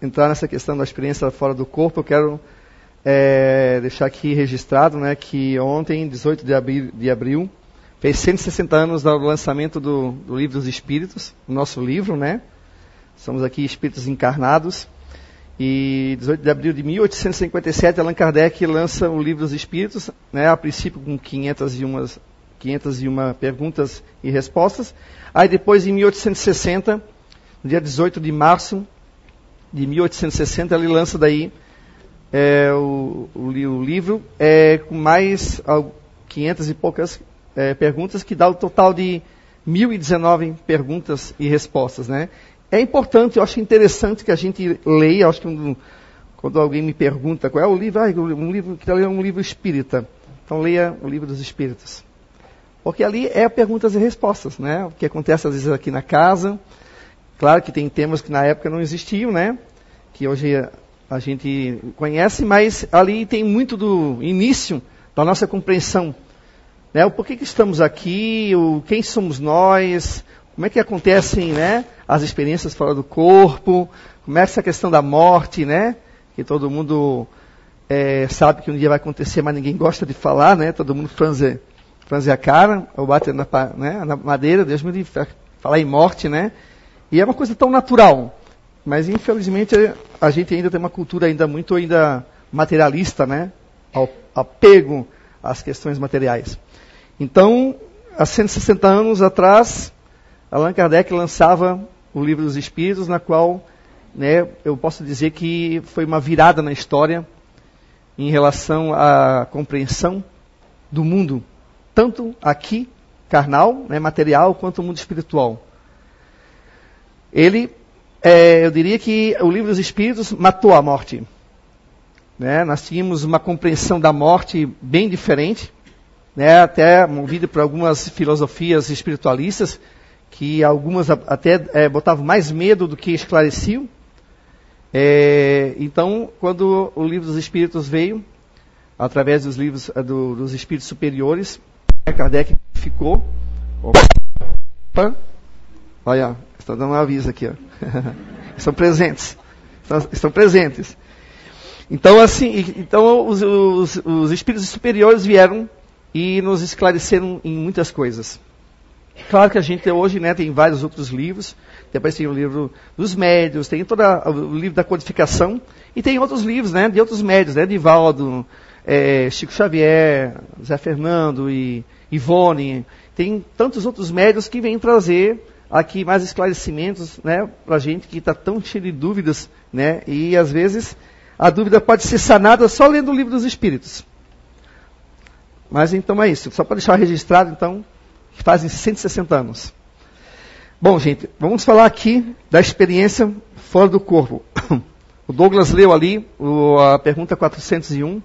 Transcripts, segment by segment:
entrar nessa questão da experiência fora do corpo, eu quero é, deixar aqui registrado né, que ontem, 18 de abril, de abril, fez 160 anos do lançamento do, do Livro dos Espíritos, o nosso livro, né? Somos aqui espíritos encarnados. E 18 de abril de 1857, Allan Kardec lança o Livro dos Espíritos, né, a princípio com 501, 501 perguntas e respostas. Aí depois, em 1860, no dia 18 de março de 1860, ele lança daí é, o, o, o, livro é, com mais 500 e poucas é, perguntas, que dá o total de 1.019 perguntas e respostas, né? É importante, eu acho interessante que a gente leia, acho que um, quando alguém me pergunta qual é o livro, ah, um livro que é um livro espírita. Então leia o livro dos espíritos. Porque ali é perguntas e respostas, né? O que acontece às vezes aqui na casa. Claro que tem temas que na época não existiam, né? Que hoje a gente conhece, mas ali tem muito do início da nossa compreensão. Né? O porquê que estamos aqui, o quem somos nós, como é que acontecem né, as experiências fora do corpo? Como é essa questão da morte, né? Que todo mundo é, sabe que um dia vai acontecer, mas ninguém gosta de falar, né? Todo mundo franze, franze a cara, ou bate na, né, na madeira, Deus me livre, falar em morte, né? E é uma coisa tão natural. Mas infelizmente a gente ainda tem uma cultura ainda muito ainda materialista, né? Ao apego às questões materiais. Então, há 160 anos atrás, Allan Kardec lançava o Livro dos Espíritos, na qual né, eu posso dizer que foi uma virada na história em relação à compreensão do mundo, tanto aqui, carnal, né, material, quanto o mundo espiritual. Ele, é, eu diria que o Livro dos Espíritos matou a morte. Né? Nós tínhamos uma compreensão da morte bem diferente, né? até movida por algumas filosofias espiritualistas, que algumas até é, botavam mais medo do que esclareciam. É, então, quando o livro dos Espíritos veio, através dos livros é, do, dos Espíritos Superiores, Kardec ficou. Opa! Olha, está dando um aviso aqui. Ó. estão presentes. Estão, presentes. Então, assim, então os, os, os Espíritos Superiores vieram e nos esclareceram em muitas coisas. Claro que a gente hoje né, tem vários outros livros, depois tem o livro dos médios, tem todo o livro da codificação, e tem outros livros né, de outros médios, né, Divaldo, é, Chico Xavier, Zé Fernando e Ivone. Tem tantos outros médios que vêm trazer aqui mais esclarecimentos né, para a gente que está tão cheio de dúvidas, né, e às vezes a dúvida pode ser sanada só lendo o livro dos Espíritos. Mas então é isso, só para deixar registrado, então, que fazem 160 anos. Bom, gente, vamos falar aqui da experiência fora do corpo. O Douglas leu ali o, a pergunta 401,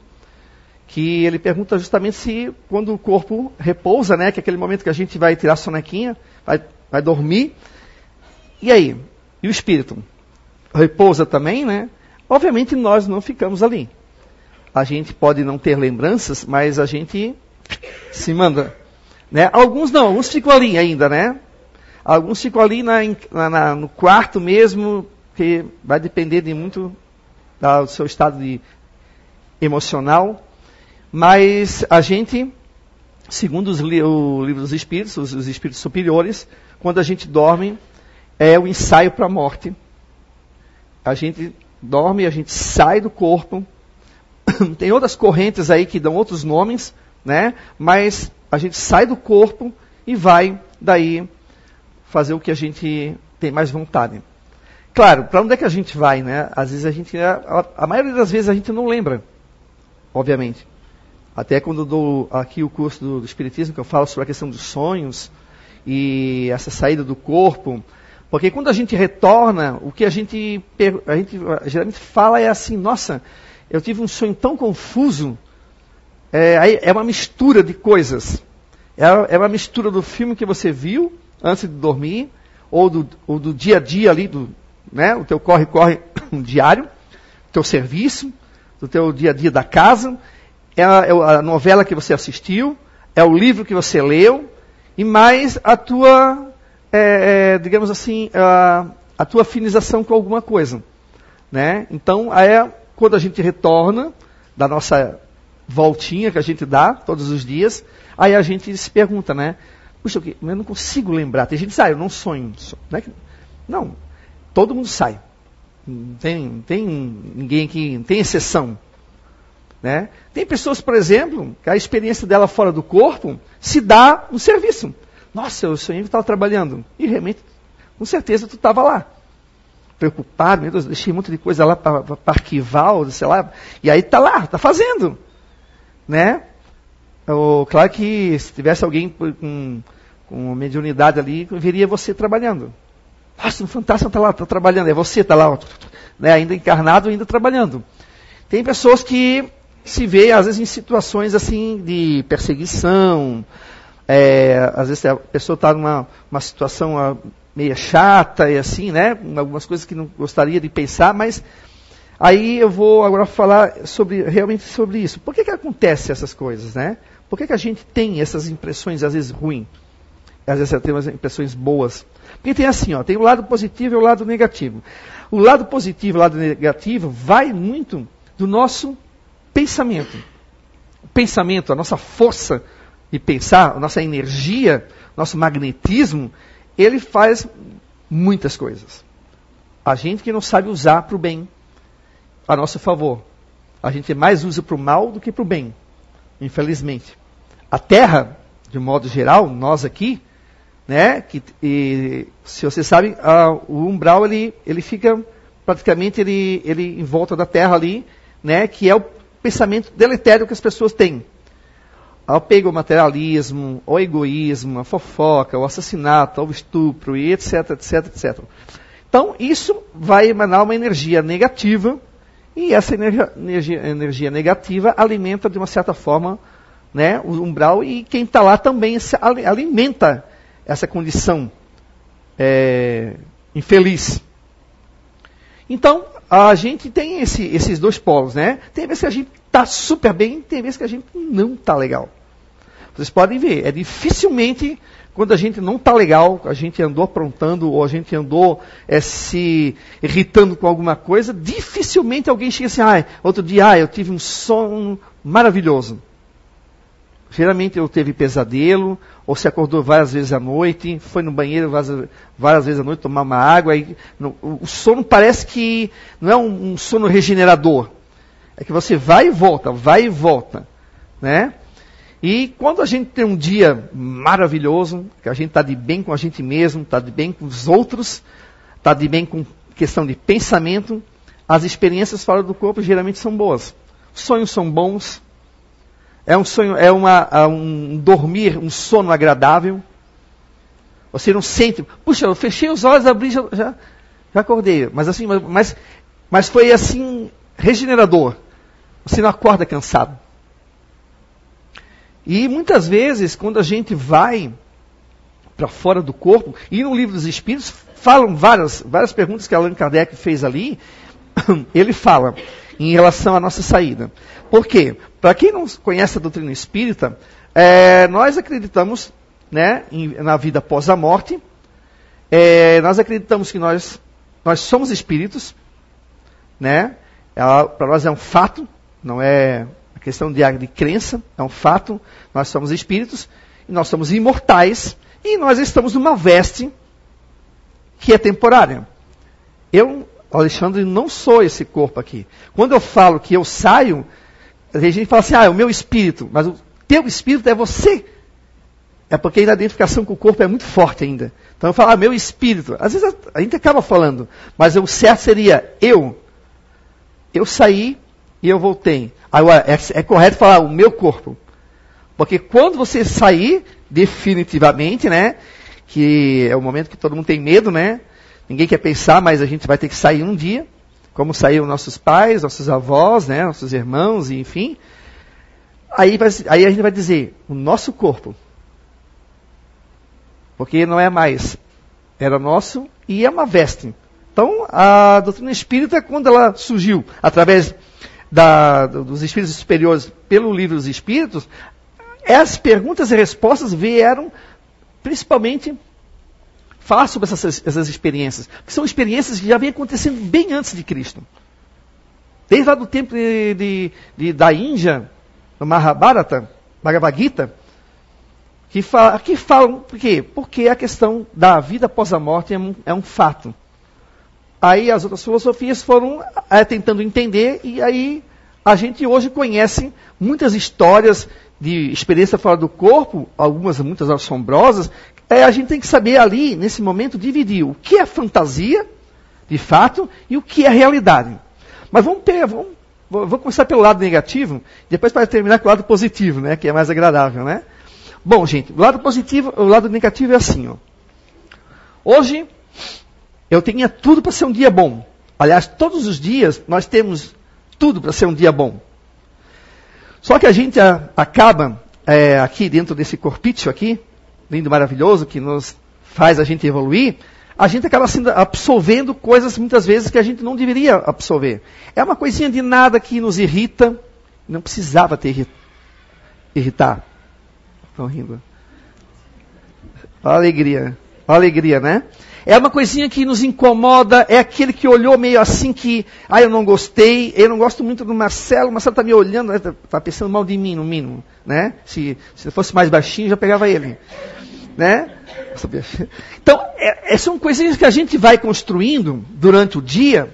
que ele pergunta justamente se quando o corpo repousa, né, que é aquele momento que a gente vai tirar a sonequinha, vai, vai dormir, e aí? E o espírito? Repousa também, né? Obviamente nós não ficamos ali. A gente pode não ter lembranças, mas a gente se manda né? Alguns não, alguns ficam ali ainda, né? Alguns ficam ali na, na, no quarto mesmo, que vai depender de muito do seu estado de emocional. Mas a gente, segundo os, o livro dos espíritos, os, os espíritos superiores, quando a gente dorme, é o ensaio para a morte. A gente dorme, a gente sai do corpo. Tem outras correntes aí que dão outros nomes, né? Mas a gente sai do corpo e vai daí fazer o que a gente tem mais vontade. Claro, para onde é que a gente vai, né? Às vezes a gente, a, a, maioria das vezes a gente não lembra, obviamente. Até quando dou aqui o curso do, do Espiritismo, que eu falo sobre a questão dos sonhos e essa saída do corpo, porque quando a gente retorna, o que a gente, a gente geralmente fala é assim, nossa, eu tive um sonho tão confuso é, é uma mistura de coisas. É, é uma mistura do filme que você viu antes de dormir, ou do, ou do dia a dia ali, do, né, o teu corre-corre diário, do teu serviço, do teu dia a dia da casa, é a, é a, novela que você assistiu, é o livro que você leu, e mais a tua, é, é, digamos assim, a, a tua afinização com alguma coisa. Né? Então, aí, quando a gente retorna da nossa voltinha que a gente dá todos os dias, aí a gente se pergunta, né? Puxa, eu não consigo lembrar. Tem gente que diz, ah, eu não sonho. Não, é que... não, todo mundo sai. Não tem, tem ninguém não tem exceção. Né? Tem pessoas, por exemplo, que a experiência dela fora do corpo se dá no serviço. Nossa, eu sonhei que estava trabalhando. E realmente, com certeza, tu estava lá. Preocupado, meu Deus, deixei um monte de coisa lá para arquivar, sei lá. E aí está lá, está fazendo. Né? Ou, claro que se tivesse alguém com, com mediunidade ali, veria você trabalhando. Nossa, um fantasma está lá, está trabalhando. É você, está lá, né, ainda encarnado, ainda trabalhando. Tem pessoas que se vê, às vezes, em situações assim de perseguição. É, às vezes a pessoa está numa uma situação ah, meio chata e assim, né? Algumas coisas que não gostaria de pensar, mas aí eu vou agora falar sobre, realmente sobre isso. Por que, que acontece essas coisas, né? Por que, que a gente tem essas impressões, às vezes, ruins? Às vezes tem umas impressões boas. Porque tem assim, ó, tem o lado positivo e o lado negativo. O lado positivo e o lado negativo vai muito do nosso pensamento. O pensamento, a nossa força de pensar, a nossa energia, nosso magnetismo, ele faz muitas coisas. A gente que não sabe usar para o bem, a nosso favor. A gente mais usa para o mal do que para o bem, infelizmente. A Terra, de modo geral, nós aqui, né, que, e, se você sabe, a, o umbral ele, ele fica praticamente ele, ele em volta da Terra ali, né, que é o pensamento deletério que as pessoas têm. Ao materialismo, ao egoísmo, a fofoca, o assassinato, ao estupro, e etc, etc, etc. Então, isso vai emanar uma energia negativa, e essa energia, energia, energia negativa alimenta, de uma certa forma, né, o umbral, e quem está lá também alimenta essa condição é, infeliz. Então, a gente tem esse, esses dois polos, né? Tem vezes que a gente está super bem, tem vezes que a gente não está legal. Vocês podem ver, é dificilmente quando a gente não está legal, a gente andou aprontando ou a gente andou é, se irritando com alguma coisa, dificilmente alguém chega assim, ah, outro dia, ah, eu tive um sono maravilhoso. Geralmente eu teve pesadelo, ou se acordou várias vezes à noite, foi no banheiro várias, vezes à noite tomar uma água. E, no, o sono parece que não é um, um, sono regenerador. É que você vai e volta, vai e volta. Né? E quando a gente tem um dia maravilhoso, que a gente está de bem com a gente mesmo, está de bem com os outros, está de bem com questão de pensamento, as experiências fora do corpo geralmente são boas. Os sonhos são bons, é um sonho, é uma, é um dormir, um sono agradável. Você não sente, puxa, eu fechei os olhos, abri, já, já, já acordei. Mas assim, mas, mas foi assim, regenerador. Você não acorda cansado. E muitas vezes, quando a gente vai para fora do corpo, e no livro dos Espíritos, falam várias, várias perguntas que Allan Kardec fez ali, ele fala em relação à nossa saída. Por quê? Para quem não conhece a doutrina espírita, é, nós acreditamos né, em, na vida após a morte, é, nós acreditamos que nós, nós somos espíritos, né? Para nós é um fato, não é a questão de, de crença, é um fato. Nós somos espíritos e nós somos imortais e nós estamos numa veste que é temporária. Eu Alexandre, não sou esse corpo aqui. Quando eu falo que eu saio, a gente fala assim, ah, é o meu espírito, mas o teu espírito é você. É porque a identificação com o corpo é muito forte ainda. Então eu falo, ah, meu espírito. Às vezes a, gente acaba falando, mas o certo seria eu. Eu saí e eu voltei. Agora, é, é correto falar o meu corpo. Porque quando você sair, definitivamente, né? Que é o momento que todo mundo tem medo, né? Ninguém quer pensar, mas a gente vai ter que sair um dia, como saíram nossos pais, nossos avós, né, nossos irmãos, enfim. Aí, aí a gente vai dizer, o nosso corpo. Porque não é mais, era nosso e é uma veste. Então, a doutrina espírita, quando ela surgiu através da, dos espíritos superiores pelo livro dos espíritos, as perguntas e respostas vieram principalmente falar sobre essas, essas experiências, que são experiências que já vêm acontecendo bem antes de Cristo. Desde lá do tempo de, de, de da Índia, no Mahabharata, Bhagavad que, fala, que falam, por quê? Porque a questão da vida após a morte é um, é um fato. Aí as outras filosofias foram é, tentando entender, e aí a gente hoje conhece muitas histórias de experiência fora do corpo, algumas muitas assombrosas. É, a gente tem que saber ali, nesse momento, dividir o que é fantasia, de fato, e o que é realidade. Mas vamos ter, vamos, vou começar pelo lado negativo, depois para terminar com o lado positivo, né, que é mais agradável, né? Bom, gente, o lado positivo, o lado negativo é assim, ó. Hoje, eu tinha tudo para ser um dia bom. Aliás, todos os dias nós temos tudo para ser um dia bom. Só que a gente a, acaba é, aqui dentro desse corpício aqui, lindo, maravilhoso, que nos faz a gente evoluir, a gente acaba sendo absorvendo coisas muitas vezes que a gente não deveria absorver. É uma coisinha de nada que nos irrita, não precisava ter irritar. Estão rindo. Olha a alegria. Olha a alegria, né? É uma coisinha que nos incomoda, é aquele que olhou meio assim que, ah, eu não gostei, eu não gosto muito do Marcelo, o Marcelo está me olhando, está tá pensando mal de mim, no mínimo, né? Se, se fosse mais baixinho, já pegava ele, né? Então, é, é, são coisinhas que a gente vai construindo durante o dia,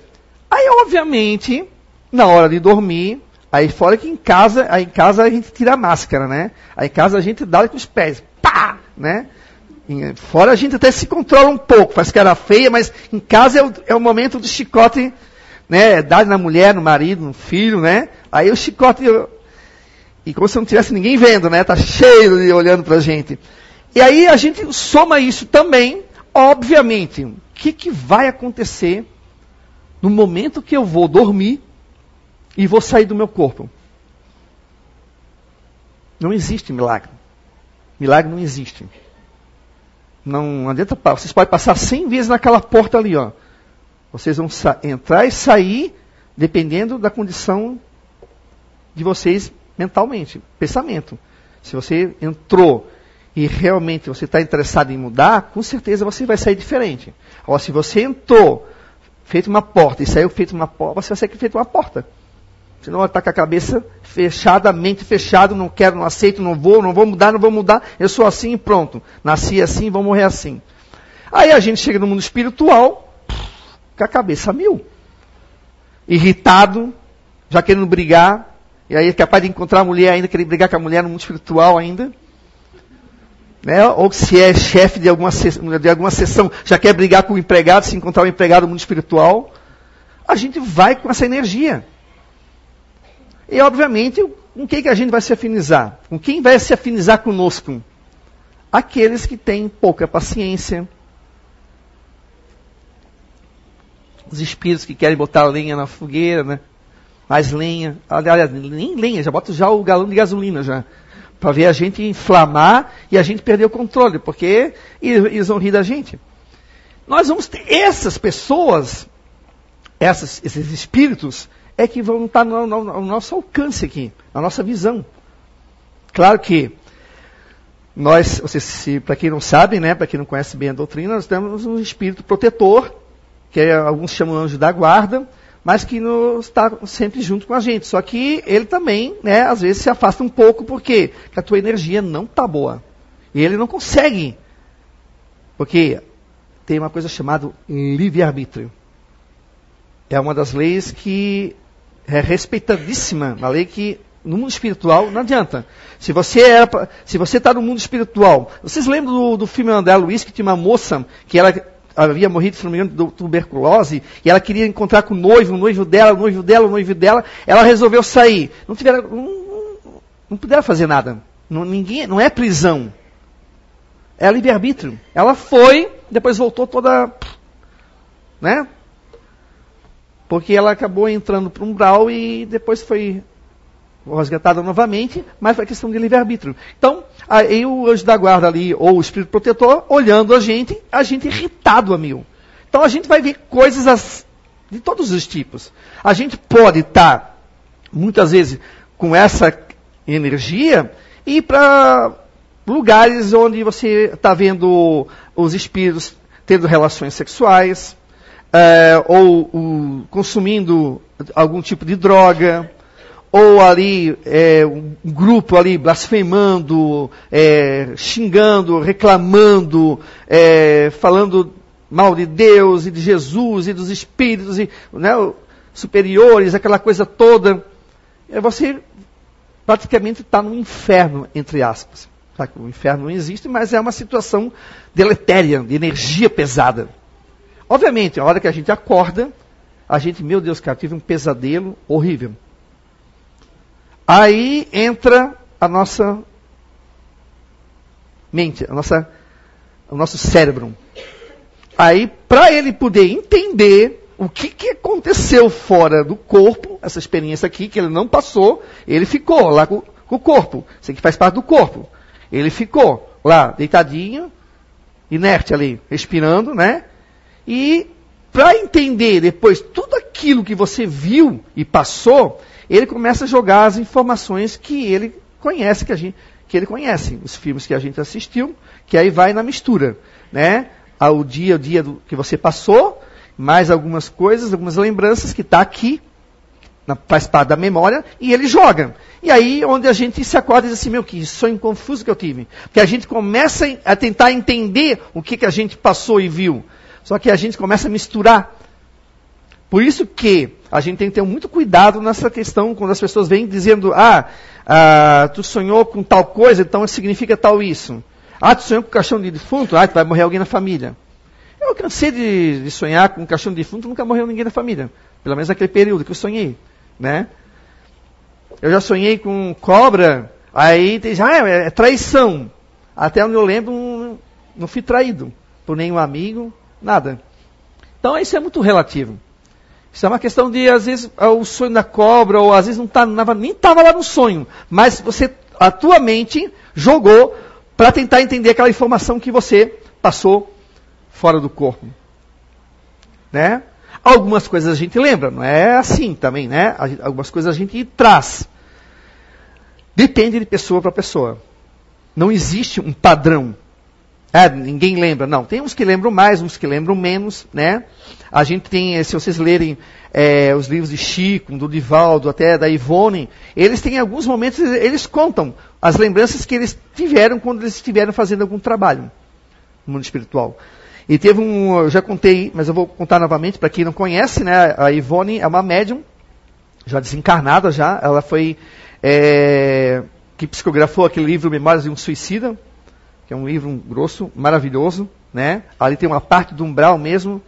aí obviamente, na hora de dormir, Aí fora que em casa, aí em casa a gente tira a máscara, né? Aí em casa a gente dá com os pés. Pá! Né? Fora a gente até se controla um pouco, faz cara feia, mas em casa é o, é o momento do chicote, né? Dado na mulher, no marido, no filho, né? Aí o chicote. E como se não tivesse ninguém vendo, né? Tá cheio de olhando pra gente. E aí a gente soma isso também, obviamente. O que, que vai acontecer no momento que eu vou dormir e vou sair do meu corpo. Não existe milagre. Milagre não existe. Não adianta, vocês podem passar 100 vezes naquela porta ali, ó. Vocês vão entrar e sair dependendo da condição de vocês mentalmente, pensamento. Se você entrou e realmente você está interessado em mudar, com certeza você vai sair diferente. Agora, se você entrou, feito uma porta e saiu feito uma porta, você vai sair feito uma porta. Senão está com a cabeça fechada, a mente fechada, não quero, não aceito, não vou, não vou mudar, não vou mudar, eu sou assim e pronto. Nasci assim, vou morrer assim. Aí a gente chega no mundo espiritual, com a cabeça mil. Irritado, já querendo brigar, e aí é capaz de encontrar a mulher ainda, querer brigar com a mulher no mundo espiritual ainda. Né? Ou se é chefe de alguma, de alguma sessão, já quer brigar com o empregado, se encontrar o um empregado no mundo espiritual. A gente vai com essa energia. E, obviamente, com quem que a gente vai se afinizar? Com quem vai se afinizar conosco? Aqueles que têm pouca paciência. Os espíritos que querem botar lenha na fogueira, né? Mais lenha. Aliás, nem lenha, já bota já o galão de gasolina já. Para ver a gente inflamar e a gente perder o controle, porque eles vão rir da gente. Nós vamos ter essas pessoas, essas, esses espíritos, é que vão estar no, no, no nosso alcance aqui, na nossa visão. Claro que nós, para quem não sabe, né, para quem não conhece bem a doutrina, nós temos um espírito protetor, que é, alguns chamam anjo da guarda, mas que está sempre junto com a gente. Só que ele também, né, às vezes se afasta um pouco, porque a tua energia não está boa. E ele não consegue. Porque tem uma coisa chamada livre-arbítrio. É uma das leis que é respeitadíssima, uma lei que no mundo espiritual não adianta. Se você era se você está no mundo espiritual, vocês lembram do, do filme André Luiz que tinha uma moça que ela havia morrido, se não me engano, de tuberculose, e ela queria encontrar com o noivo, o noivo dela, o noivo dela, o noivo dela, ela resolveu sair. Não tiveram, não, não puderam fazer nada. Não, ninguém, não é prisão. É livre-arbítrio. Ela foi, depois voltou toda, né? Porque ela acabou entrando para um umbral e depois foi resgatada novamente, mas foi questão de livre-arbítrio. Então, aí o anjo da guarda ali, ou o espírito protetor, olhando a gente, a gente irritado a mil. Então a gente vai ver coisas de todos os tipos. A gente pode estar, muitas vezes, com essa energia e para lugares onde você está vendo os espíritos tendo relações sexuais, é, ou, consumindo algum tipo de droga, ou ali é, um grupo ali blasfemando, é, xingando, reclamando, é, falando mal de Deus e de Jesus e dos espíritos e, né, superiores, aquela coisa toda. É, você praticamente está no inferno, entre aspas. Tá? O inferno não existe, mas é uma situação deletéria, de energia pesada. Obviamente, a hora que a gente acorda, a gente, meu Deus, cara, tive um pesadelo horrível. Aí entra a nossa mente, a nossa, o nosso cérebro. Aí, para ele poder entender o que, que aconteceu fora do corpo, essa experiência aqui, que ele não passou, ele ficou lá com, com o corpo. Isso aqui faz parte do corpo. Ele ficou lá, deitadinho, inerte ali, respirando, né? E para entender depois tudo aquilo que você viu e passou, ele começa a jogar as informações que ele conhece, que, a gente, que ele conhece, os filmes que a gente assistiu, que aí vai na mistura, né? Ao dia, o dia do, que você passou, mais algumas coisas, algumas lembranças que está aqui, na, faz parte da memória, e ele joga. E aí, onde a gente se acorda e diz assim, meu, que sonho confuso que eu tive. Porque a gente começa a tentar entender o que, que a gente passou e viu. Só que a gente começa a misturar. Por isso que a gente tem que ter muito cuidado nessa questão, quando as pessoas vêm dizendo, ah, ah tu sonhou com tal coisa, então significa tal isso. Ah, tu sonhou com caixão de defunto, ah, vai morrer alguém na família. Eu cansei de, de sonhar com caixão de defunto, nunca morreu ninguém na família. Pelo menos naquele período que eu sonhei, né? Eu já sonhei com cobra, aí diz, ah, é, é traição. Até onde eu lembro, não fui traído por nenhum amigo, nada. Então isso é muito relativo. Isso é uma questão de, às vezes, é o sonho da cobra, ou às vezes não tá, nem estava lá no sonho, mas você, a tua mente jogou para tentar entender aquela informação que você passou fora do corpo. Né? Algumas coisas a gente lembra, não é assim também, né? Algumas coisas a gente traz. Depende de pessoa para pessoa. Não existe um padrão. É, ninguém lembra, não. Tem uns que lembram mais, uns que lembram menos, né? A gente tem, se vocês lerem é, os livros de Chico, do Divaldo, até da Ivone, eles têm alguns momentos, eles contam as lembranças que eles tiveram quando eles estiveram fazendo algum trabalho no mundo espiritual. E teve um, eu já contei, mas eu vou contar novamente para quem não conhece, né? A Ivone é uma médium, já desencarnada já. Ela foi é, que psicografou aquele livro Memórias de um Suicida, que é um livro grosso, maravilhoso, né? Ali tem uma parte do umbral mesmo.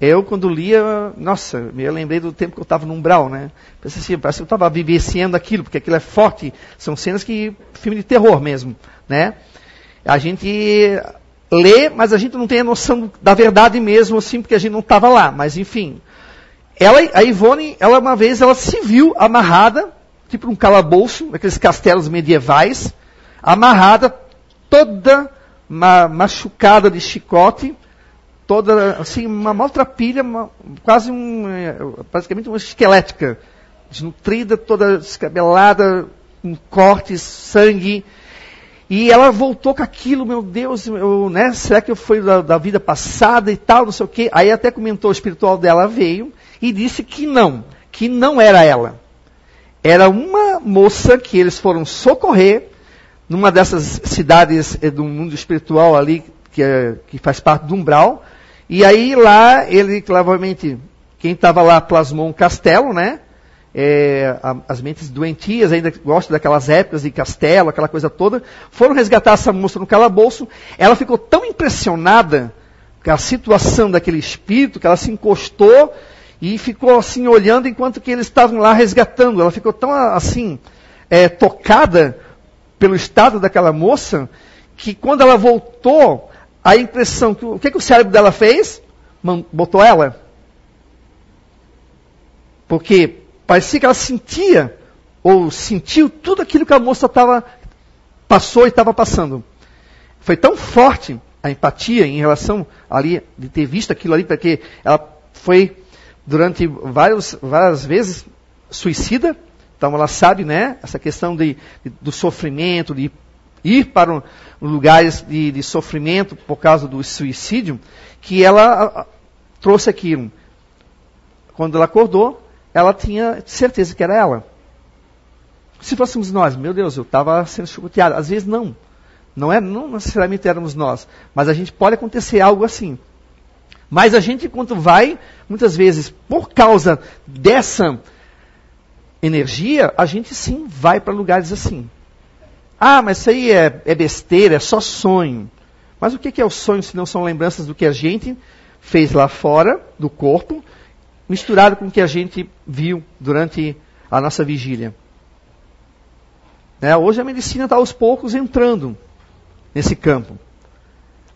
Eu, quando lia, nossa, me lembrei do tempo que eu estava no umbral, né? Pensei assim, parece que eu estava vivenciando aquilo, porque aquilo é forte. São cenas que, filme de terror mesmo, né? A gente lê, mas a gente não tem a noção da verdade mesmo, assim, porque a gente não estava lá. Mas, enfim. Ela, a Ivone, ela uma vez, ela se viu amarrada, tipo um calabouço, naqueles castelos medievais, amarrada, toda ma machucada de chicote, toda, assim, uma maltrapilha, uma, quase um, é, praticamente uma esquelética, desnutrida, toda descabelada, com cortes, sangue, e ela voltou com aquilo, meu Deus, eu, né, será que eu fui da, da, vida passada e tal, não sei o quê. Aí até comentou o espiritual dela, veio e disse que não, que não era ela. Era uma moça que eles foram socorrer numa dessas cidades eh, do mundo espiritual ali, que, é, que faz parte do umbral. E aí lá, ele, claramente, quem estava lá plasmou um castelo, né? é, a, as mentes doentias, ainda gostam daquelas épocas de castelo, aquela coisa toda, foram resgatar essa moça no calabouço. Ela ficou tão impressionada com a situação daquele espírito que ela se encostou e ficou assim olhando enquanto que eles estavam lá resgatando. Ela ficou tão assim é, tocada pelo estado daquela moça que quando ela voltou, a impressão que o que, que o cérebro dela fez? Botou ela. Porque Parecia que ela sentia, ou sentiu tudo aquilo que a moça tava, passou e estava passando. Foi tão forte a empatia em relação ali, de ter visto aquilo ali, porque ela foi, durante vários, várias vezes, suicida. Então ela sabe, né, essa questão de, de do sofrimento, de ir para um, lugares de, de, sofrimento por causa do suicídio, que ela trouxe aquilo. Quando ela acordou, ela tinha certeza que era ela. Se fôssemos nós, meu Deus, eu estava sendo chicoteado. Às vezes não. Não, é, não necessariamente éramos nós. Mas a gente pode acontecer algo assim. Mas a gente, quando vai, muitas vezes, por causa dessa energia, a gente sim vai para lugares assim. Ah, mas isso aí é, é, besteira, é só sonho. Mas o que é o sonho se não são lembranças do que a gente fez lá fora do corpo, misturado com o que a gente viu durante a nossa vigília? Né? Hoje a medicina está aos poucos entrando nesse campo.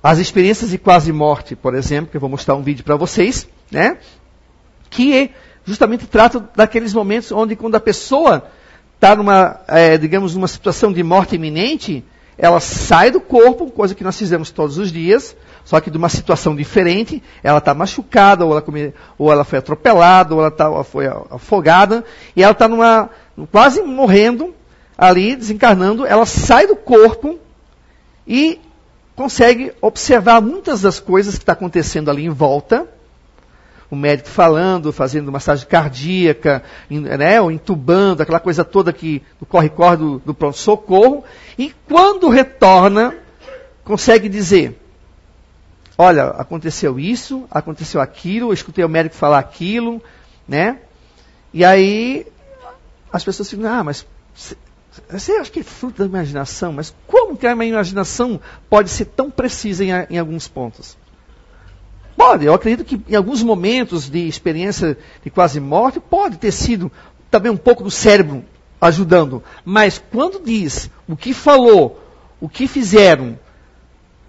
As experiências de quase morte, por exemplo, que eu vou mostrar um vídeo para vocês, né? que justamente trata daqueles momentos onde quando a pessoa está numa, é, digamos, numa situação de morte iminente, ela sai do corpo, coisa que nós fizemos todos os dias, só que de uma situação diferente, ela está machucada, ou ela, come, ou ela foi atropelada, ou ela tá, foi afogada, e ela está numa, quase morrendo, ali, desencarnando, ela sai do corpo e consegue observar muitas das coisas que está acontecendo ali em volta. O médico falando, fazendo massagem cardíaca, né, ou entubando, aquela coisa toda que corre-corre do, do pronto-socorro. E quando retorna, consegue dizer: Olha, aconteceu isso, aconteceu aquilo, eu escutei o médico falar aquilo, né? E aí as pessoas ficam, ah, mas você acha que é fruto da imaginação, mas como que a imaginação pode ser tão precisa em, em alguns pontos? Pode, eu acredito que em alguns momentos de experiência de quase morte, pode ter sido também um pouco do cérebro ajudando. Mas quando diz o que falou, o que fizeram,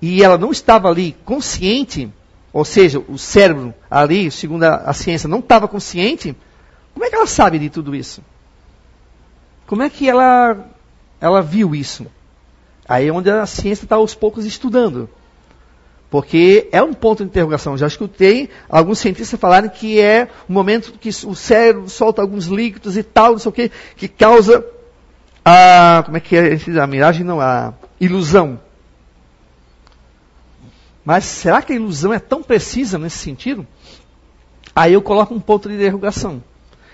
e ela não estava ali consciente, ou seja, o cérebro ali, segundo a, a ciência, não estava consciente, como é que ela sabe de tudo isso? Como é que ela, ela viu isso? Aí é onde a ciência está aos poucos estudando. Porque é um ponto de interrogação. Já escutei alguns cientistas falarem que é o momento que o cérebro solta alguns líquidos e tal, não sei o que, que causa a. Como é que é? A miragem não, a ilusão. Mas será que a ilusão é tão precisa nesse sentido? Aí eu coloco um ponto de interrogação.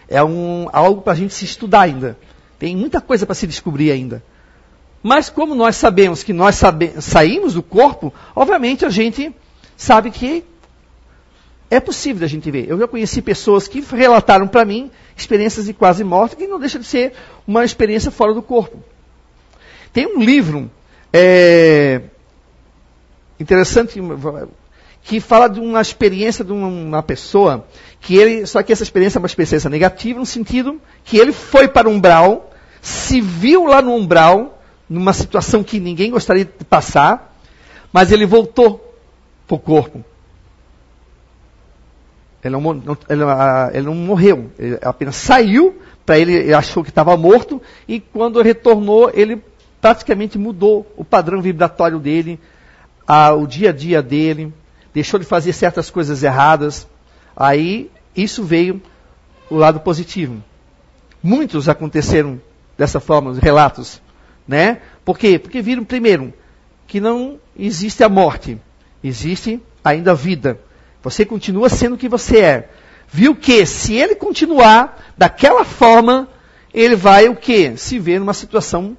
É um, algo para a gente se estudar ainda. Tem muita coisa para se descobrir ainda. Mas como nós sabemos que nós sabe, saímos do corpo, obviamente a gente sabe que é possível a gente ver. Eu já conheci pessoas que relataram para mim experiências de quase morte que não deixa de ser uma experiência fora do corpo. Tem um livro é, interessante que fala de uma experiência de uma pessoa que ele, só que essa experiência é uma experiência negativa no sentido que ele foi para um umbral se viu lá no umbral, numa situação que ninguém gostaria de passar, mas ele voltou para o corpo. Ele não, ele, ah, ele não, morreu, ele apenas saiu, para ele, ele achou que estava morto, e quando retornou, ele praticamente mudou o padrão vibratório dele, a, o dia a dia dele, deixou de fazer certas coisas erradas. Aí, isso veio o lado positivo. Muitos aconteceram dessa forma, os relatos. Né? Por quê? Porque viram, primeiro, que não existe a morte, existe ainda a vida. Você continua sendo o que você é. Viu que se ele continuar daquela forma, ele vai o quê? Se ver numa situação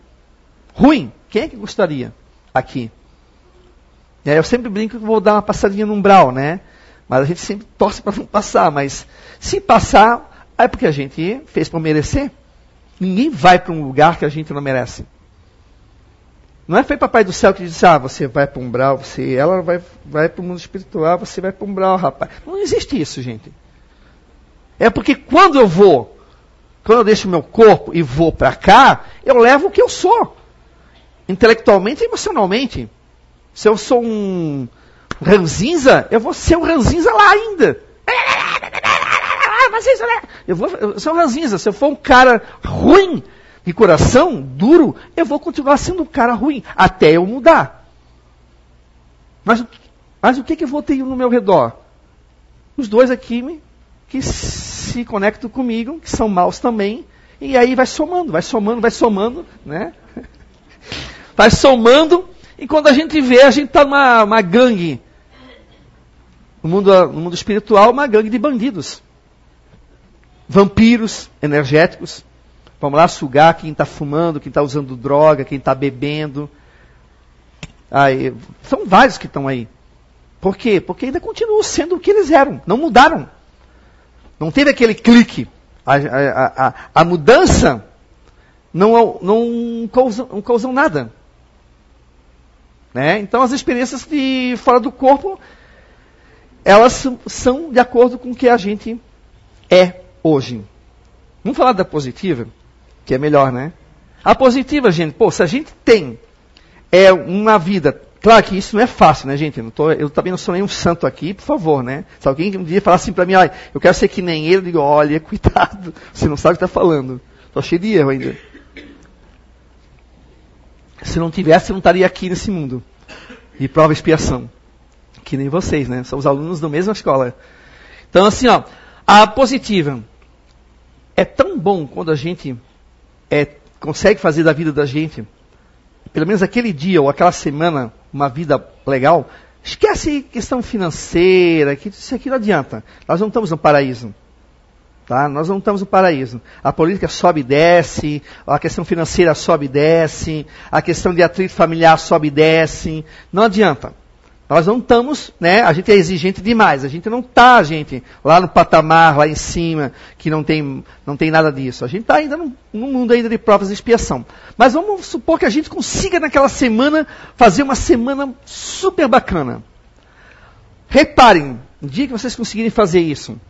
ruim. Quem é que gostaria aqui? Eu sempre brinco que vou dar uma passadinha no umbral, né? Mas a gente sempre torce para não passar. Mas se passar, é porque a gente fez para merecer. Ninguém vai para um lugar que a gente não merece. Não é foi papai do céu que disse, ah, você vai para um umbral, você, ela vai, vai para o mundo espiritual, você vai para um umbral, rapaz. Não existe isso, gente. É porque quando eu vou, quando eu deixo meu corpo e vou para cá, eu levo o que eu sou. Intelectualmente e emocionalmente. Se eu sou um ranzinza, eu vou ser um ranzinza lá ainda? Eu vou, eu sou ranzinza. Se eu for um cara ruim de coração, duro, eu vou continuar sendo um cara ruim, até eu mudar. Mas, mas o que, que eu vou ter no meu redor? Os dois aqui que se conectam comigo, que são maus também, e aí vai somando, vai somando, vai somando, né? vai somando, e quando a gente vê, a gente está numa uma gangue. No mundo, no mundo espiritual, uma gangue de bandidos. Vampiros energéticos. Vamos lá sugar quem está fumando, quem está usando droga, quem está bebendo. Aí, são vários que estão aí. Por quê? Porque ainda continuam sendo o que eles eram. Não mudaram. Não teve aquele clique. A, a, a, a mudança não, não, causam, não causam nada. Né? Então as experiências de fora do corpo, elas são de acordo com o que a gente é hoje. Vamos falar da positiva, que é melhor, né? A positiva, gente, pô, se a gente tem é uma vida Claro que isso não é fácil, né, gente? Eu, tô, eu também não sou nenhum santo aqui, por favor, né? Se alguém um dia falar assim para mim, olha, eu quero ser que nem ele, eu digo, olha, cuidado, você não sabe o que está falando. Estou cheio de erro ainda. Se não tivesse, eu não estaria aqui nesse mundo. De prova e expiação. Que nem vocês, né? Somos alunos da mesma escola. Então, assim, ó, a positiva. É tão bom quando a gente é, consegue fazer da vida da gente, pelo menos aquele dia ou aquela semana, uma vida legal, esquece questão financeira, que isso aqui não adianta. Nós não estamos no paraíso. Tá? Nós não estamos no paraíso. A política sobe e desce, a questão financeira sobe e desce, a questão de atrito familiar sobe e desce. Não adianta. Nós não estamos, né? A gente é exigente demais. A gente não está, gente, lá no patamar, lá em cima, que não tem, não tem nada disso. A gente está ainda num, mundo ainda de provas de expiação. Mas vamos supor que a gente consiga naquela semana fazer uma semana super bacana. Reparem, no dia que vocês conseguirem fazer isso,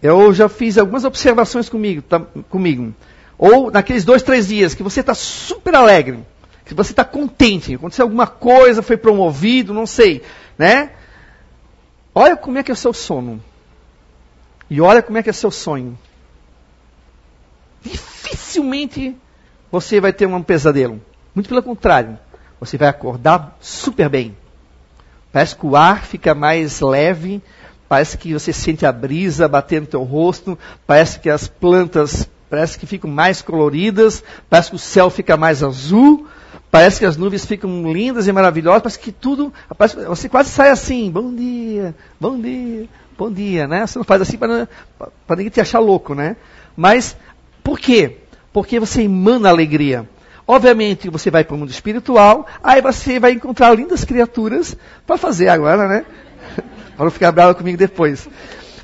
eu já fiz algumas observações comigo, tá, comigo. Ou naqueles dois, três dias que você está super alegre se você está contente, aconteceu alguma coisa, foi promovido, não sei, né? Olha como é que é o seu sono. E olha como é que é o seu sonho. Dificilmente você vai ter um pesadelo. Muito pelo contrário. Você vai acordar super bem. Parece que o ar fica mais leve, parece que você sente a brisa batendo no teu rosto, parece que as plantas parece que ficam mais coloridas, parece que o céu fica mais azul, Parece que as nuvens ficam lindas e maravilhosas, parece que tudo. Parece, você quase sai assim, bom dia, bom dia, bom dia, né? Você não faz assim para ninguém te achar louco, né? Mas, por quê? Porque você emana alegria. Obviamente, você vai para o mundo espiritual, aí você vai encontrar lindas criaturas para fazer agora, né? para não ficar bravo comigo depois.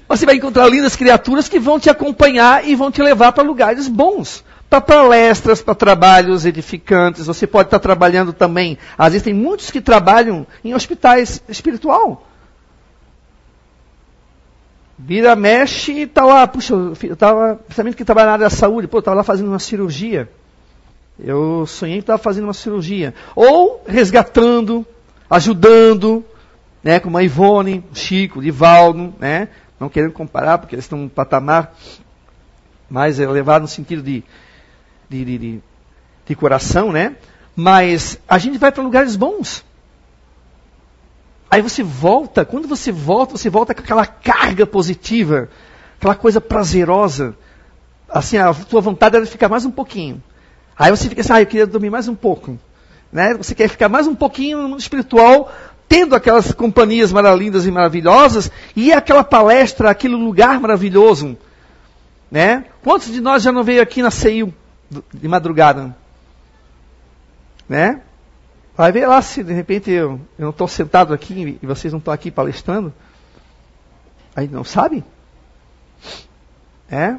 Você vai encontrar lindas criaturas que vão te acompanhar e vão te levar para lugares bons para palestras, para trabalhos edificantes. Você pode estar trabalhando também. Às vezes tem muitos que trabalham em hospitais espiritual. Vira, mexe e está lá, puxa, eu estava, principalmente que trabalha na área da saúde, pô, estava lá fazendo uma cirurgia. Eu sonhei que estava fazendo uma cirurgia. Ou resgatando, ajudando, né, como a Ivone, o Chico, o Divaldo, né, não querendo comparar, porque eles estão num patamar mais elevado no sentido de de, de, de, de coração, né? Mas a gente vai para lugares bons. Aí você volta, quando você volta, você volta com aquela carga positiva, aquela coisa prazerosa. Assim, a tua vontade era ficar mais um pouquinho. Aí você fica assim, ah, eu queria dormir mais um pouco. Né? Você quer ficar mais um pouquinho no mundo espiritual, tendo aquelas companhias maravilhosas e maravilhosas, e aquela palestra, aquele lugar maravilhoso. Né? Quantos de nós já não veio aqui na CEIU de madrugada. Né? Vai ver lá se de repente eu, eu não estou sentado aqui e vocês não estão aqui palestrando. Aí não sabe? É?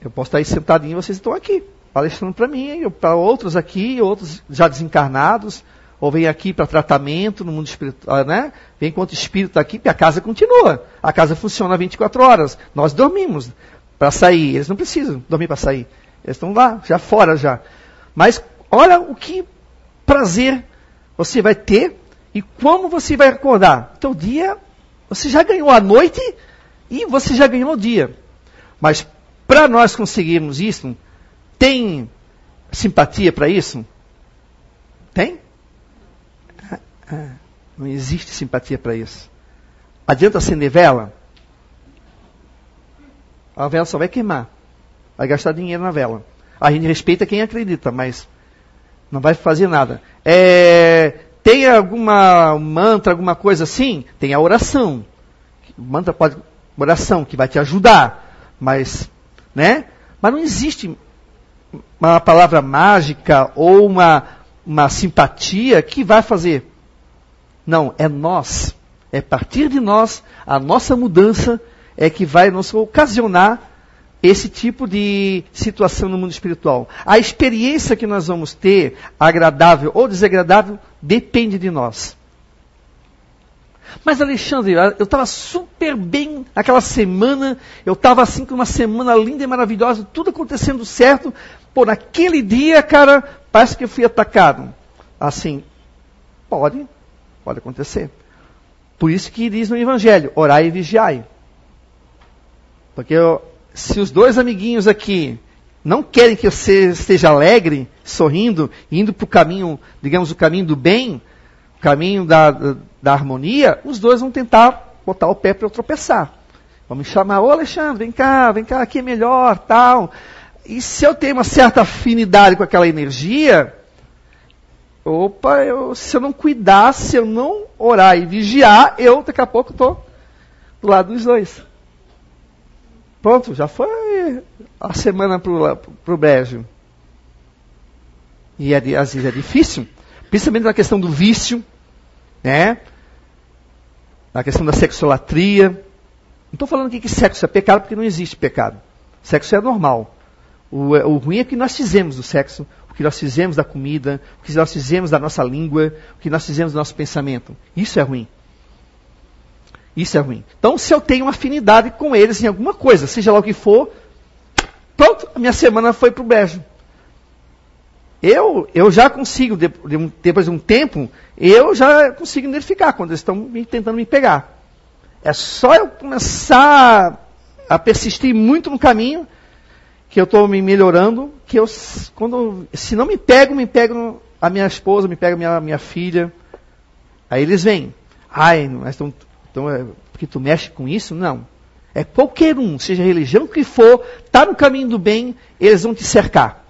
Eu posso estar aí sentadinho e vocês estão aqui, palestrando para mim, para outros aqui, outros já desencarnados, ou vem aqui para tratamento no mundo espiritual, né? Vem enquanto espírito aqui, porque a casa continua. A casa funciona 24 horas. Nós dormimos para sair. Eles não precisam dormir para sair. Eles estão lá, já fora já. Mas olha o que prazer você vai ter e como você vai acordar. Então, dia, você já ganhou a noite e você já ganhou o dia. Mas para nós conseguirmos isso, tem simpatia para isso? Tem? Ah, ah, não existe simpatia para isso. Adianta acender vela? A vela só vai queimar vai gastar dinheiro na vela. A gente respeita quem acredita, mas Não vai fazer nada. É, tem alguma mantra, alguma coisa assim? Tem a oração. Mantra pode oração que vai te ajudar, mas, né? Mas não existe uma palavra mágica ou uma, uma simpatia que vai fazer. Não, é nós. É partir de nós, a nossa mudança é que vai nos ocasionar esse tipo de situação no mundo espiritual. A experiência que nós vamos ter, agradável ou desagradável, depende de nós. Mas Alexandre, eu estava super bem naquela semana, eu estava assim com uma semana linda e maravilhosa, tudo acontecendo certo. Pô, naquele dia, cara, parece que eu fui atacado. Assim, pode, pode acontecer. Por isso que diz no Evangelho, orai e vigiai. Porque se os dois amiguinhos aqui não querem que você esteja alegre, sorrindo, indo para o caminho, digamos, o caminho do bem, o caminho da, da, da harmonia, os dois vão tentar botar o pé para eu tropeçar. Vão me chamar, ô Alexandre, vem cá, vem cá, aqui é melhor, tal. E se eu tenho uma certa afinidade com aquela energia, opa, eu, se eu não cuidar, se eu não orar e vigiar, eu daqui a pouco estou do lado dos dois. Pronto, já foi a semana para o brejo. E é, às vezes é difícil, principalmente na questão do vício, né? Na questão da sexolatria. Não estou falando aqui que sexo é pecado, porque não existe pecado. Sexo é normal. O, o ruim é que nós fizemos do sexo, o que nós fizemos da comida, o que nós fizemos da nossa língua, o que nós fizemos do nosso pensamento. Isso é ruim. Isso é ruim. Então, se eu tenho afinidade com eles em alguma coisa, seja lá o que for, pronto, a minha semana foi para o brejo. Eu, eu já consigo, depois de um tempo, eu já consigo identificar quando eles estão tentando me pegar. É só eu começar a persistir muito no caminho, que eu estou me melhorando, que eu, quando, se não me pego, me pego a minha esposa, me pega a minha, minha filha. Aí eles vêm. Ai, mas estão então, é porque tu mexe com isso? Não. É qualquer um, seja a religião que for, está no caminho do bem, eles vão te cercar.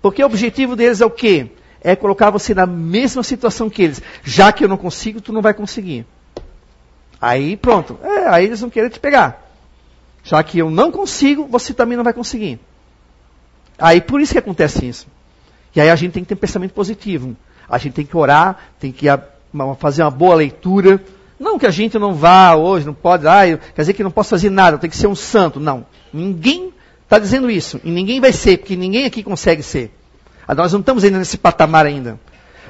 Porque o objetivo deles é o quê? É colocar você na mesma situação que eles. Já que eu não consigo, tu não vai conseguir. Aí pronto. É, aí eles vão querer te pegar. Já que eu não consigo, você também não vai conseguir. Aí por isso que acontece isso. E aí a gente tem que ter um pensamento positivo. A gente tem que orar, tem que fazer uma boa leitura, não que a gente não vá hoje, não pode, ah, quer dizer que não posso fazer nada, tem que ser um santo. Não. Ninguém está dizendo isso. E ninguém vai ser, porque ninguém aqui consegue ser. Ah, nós não estamos ainda nesse patamar ainda.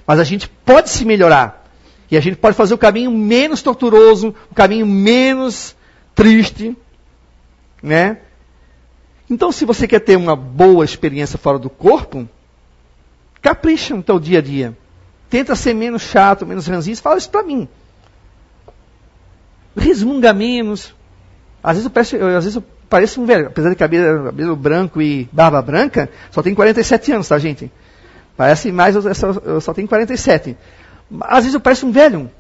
Mas a gente pode se melhorar. E a gente pode fazer o caminho menos torturoso, o caminho menos triste. Né? Então, se você quer ter uma boa experiência fora do corpo, capricha no teu dia a dia. Tenta ser menos chato, menos ranzinho. Fala isso para mim resmunga menos. Às vezes eu pareço, eu, às vezes eu pareço um velho, apesar de cabelo, cabelo branco e barba branca, só tenho 47 anos, tá, gente? Parece mais, eu só, eu só tenho 47. Às vezes eu pareço um velho.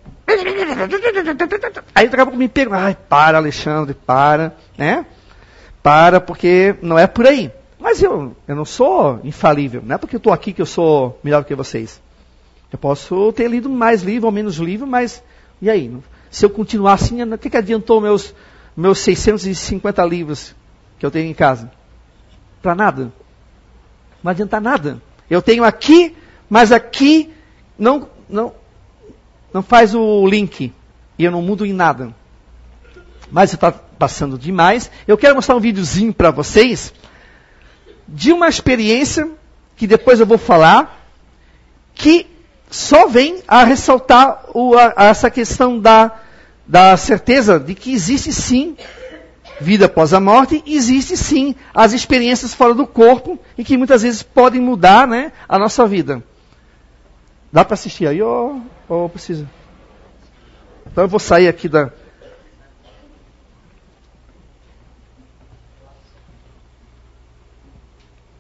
Aí daqui a pouco me pego, ai, para, Alexandre, para, né? Para, porque não é por aí. Mas eu, eu não sou infalível, não é porque eu estou aqui que eu sou melhor do que vocês. Eu posso ter lido mais livro ou menos livro, mas e aí? Se eu continuar assim, o que, que adiantou meus, meus 650 livros que eu tenho em casa? Para nada. Não vai adiantar nada. Eu tenho aqui, mas aqui não, não, não faz o link. E eu não mudo em nada. Mas está passando demais. Eu quero mostrar um videozinho para vocês de uma experiência que depois eu vou falar, que só vem a ressaltar o, a, essa questão da, da certeza de que existe sim vida após a morte, existe sim as experiências fora do corpo e que muitas vezes podem mudar né, a nossa vida. Dá para assistir aí ou, ou precisa? Então eu vou sair aqui da.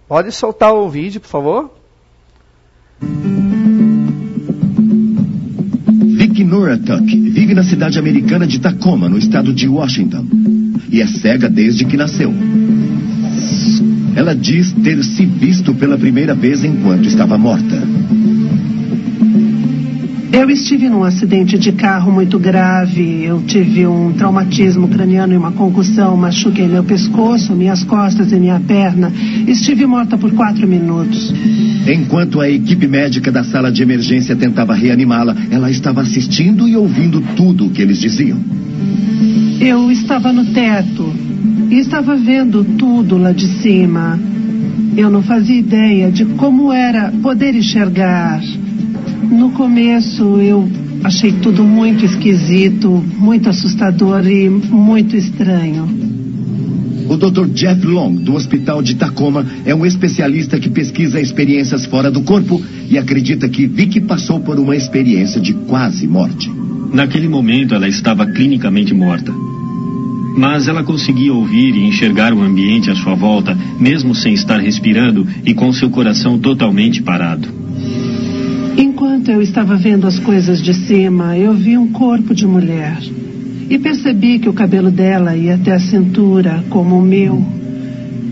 Pode soltar o vídeo, por favor. Nuratuk vive na cidade americana de Tacoma, no estado de Washington, e é cega desde que nasceu. Ela diz ter se visto pela primeira vez enquanto estava morta. Eu estive num acidente de carro muito grave. Eu tive um traumatismo craniano e uma concussão. Machuquei meu pescoço, minhas costas e minha perna. Estive morta por quatro minutos. Enquanto a equipe médica da sala de emergência tentava reanimá-la, ela estava assistindo e ouvindo tudo o que eles diziam. Eu estava no teto e estava vendo tudo lá de cima. Eu não fazia ideia de como era poder enxergar. No começo eu achei tudo muito esquisito, muito assustador e muito estranho. O Dr. Jeff Long, do Hospital de Tacoma, é um especialista que pesquisa experiências fora do corpo e acredita que Vicky passou por uma experiência de quase morte. Naquele momento ela estava clinicamente morta. Mas ela conseguia ouvir e enxergar o ambiente à sua volta, mesmo sem estar respirando e com seu coração totalmente parado. Enquanto eu estava vendo as coisas de cima, eu vi um corpo de mulher. E percebi que o cabelo dela ia até a cintura, como o meu.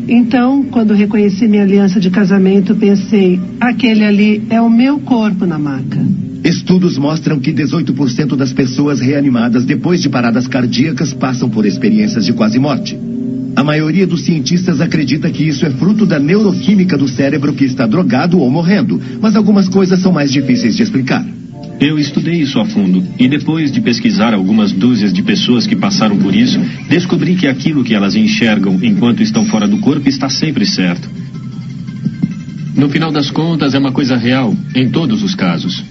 Então, quando reconheci minha aliança de casamento, pensei: aquele ali é o meu corpo na maca. Estudos mostram que 18% das pessoas reanimadas depois de paradas cardíacas passam por experiências de quase morte. A maioria dos cientistas acredita que isso é fruto da neuroquímica do cérebro que está drogado ou morrendo, mas algumas coisas são mais difíceis de explicar. Eu estudei isso a fundo e depois de pesquisar algumas dúzias de pessoas que passaram por isso, descobri que aquilo que elas enxergam enquanto estão fora do corpo está sempre certo. No final das contas, é uma coisa real, em todos os casos.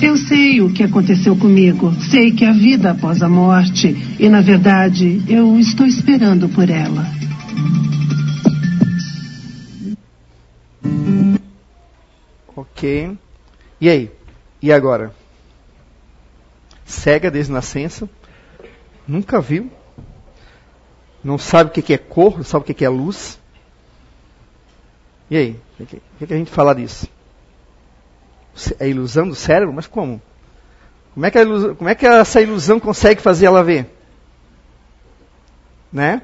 Eu sei o que aconteceu comigo. Sei que a vida após a morte. E, na verdade, eu estou esperando por ela. Ok. E aí? E agora? Cega desde nascença. Nunca viu. Não sabe o que é cor, não sabe o que é luz. E aí? O que a gente fala disso? é ilusão do cérebro? Mas como? Como é que, ilusão, como é que essa ilusão consegue fazer ela ver? Né?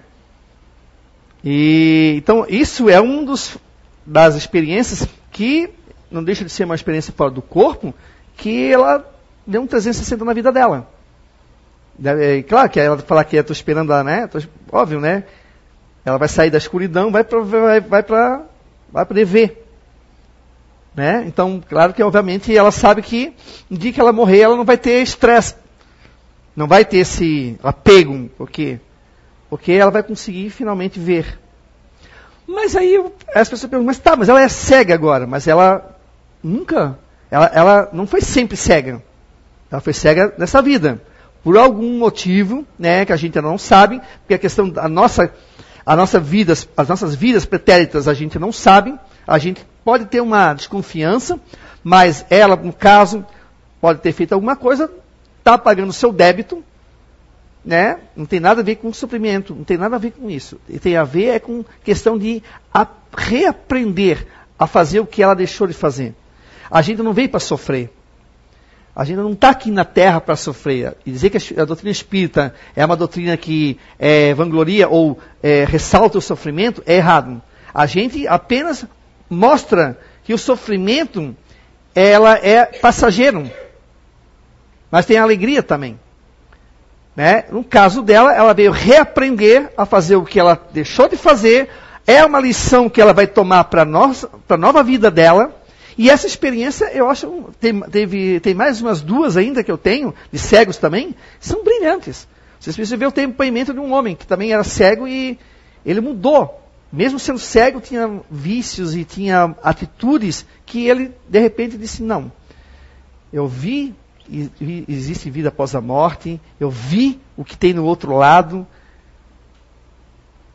E, então, isso é um dos, das experiências que não deixa de ser uma experiência fora do corpo, que ela deu um 360 na vida dela. É, claro que ela falar que estou esperando ela, né? Tô, óbvio, né? Ela vai sair da escuridão, vai para vai, vai vai poder ver. Né? Então, claro que obviamente ela sabe que no dia que ela morrer, ela não vai ter estresse. Não vai ter esse apego. Por quê? Porque ela vai conseguir finalmente ver. Mas aí as pessoas perguntam, mas tá, mas ela é cega agora. Mas ela nunca, ela, ela não foi sempre cega. Ela foi cega nessa vida. Por algum motivo, né, que a gente não sabe, porque a questão da nossa, a nossa vida, as nossas vidas pretéritas a gente não sabe, a gente pode ter uma desconfiança, mas ela, no caso, pode ter feito alguma coisa, está pagando seu débito, né? Não tem nada a ver com sofrimento, não tem nada a ver com isso. E tem a ver é com questão de a, reaprender a fazer o que ela deixou de fazer. A gente não veio para sofrer. A gente não está aqui na Terra para sofrer. E dizer que a doutrina espírita é uma doutrina que é, vangloria ou é, ressalta o sofrimento é errado. A gente apenas mostra que o sofrimento ela é passageiro, mas tem alegria também. Né? No caso dela, ela veio reaprender a fazer o que ela deixou de fazer. É uma lição que ela vai tomar para a nova vida dela. E essa experiência, eu acho, tem, teve, tem mais umas duas ainda que eu tenho, de cegos também, são brilhantes. Vocês precisam ver o depoimento de um homem que também era cego e ele mudou mesmo sendo cego, tinha vícios e tinha atitudes que ele, de repente, disse: Não, eu vi, existe vida após a morte, eu vi o que tem no outro lado.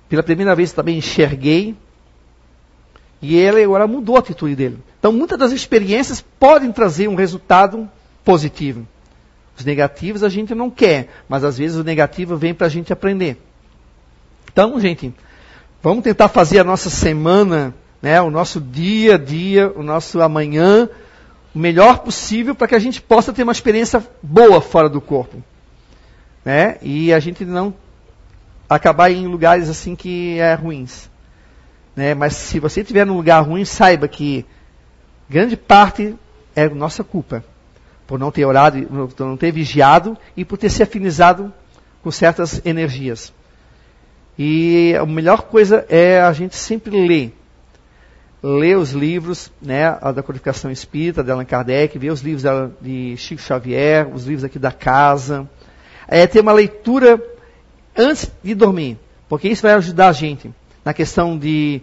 Pela primeira vez também enxerguei. E ele agora mudou a atitude dele. Então, muitas das experiências podem trazer um resultado positivo. Os negativos a gente não quer, mas às vezes o negativo vem para a gente aprender. Então, gente, Vamos tentar fazer a nossa semana, né, o nosso dia a dia, o nosso amanhã, o melhor possível para que a gente possa ter uma experiência boa fora do corpo. Né? E a gente não acabar em lugares assim que é ruins. Né? Mas se você estiver num lugar ruim, saiba que grande parte é nossa culpa. por não ter orado, por não ter vigiado e por ter se afinizado com certas energias. E a melhor coisa é a gente sempre ler. Ler os livros, né, da Codificação Espírita, de Allan Kardec, ver os livros de Chico Xavier, os livros aqui da casa. É ter uma leitura antes de dormir, porque isso vai ajudar a gente na questão de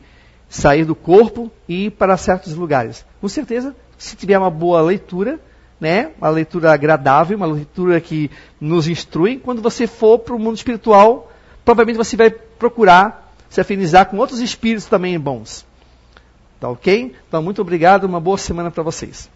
sair do corpo e ir para certos lugares. Com certeza, se tiver uma boa leitura, né, uma leitura agradável, uma leitura que nos instrui, quando você for para o mundo espiritual, provavelmente você vai procurar se afinizar com outros espíritos também bons. Tá ok? Então, muito obrigado, uma boa semana para vocês.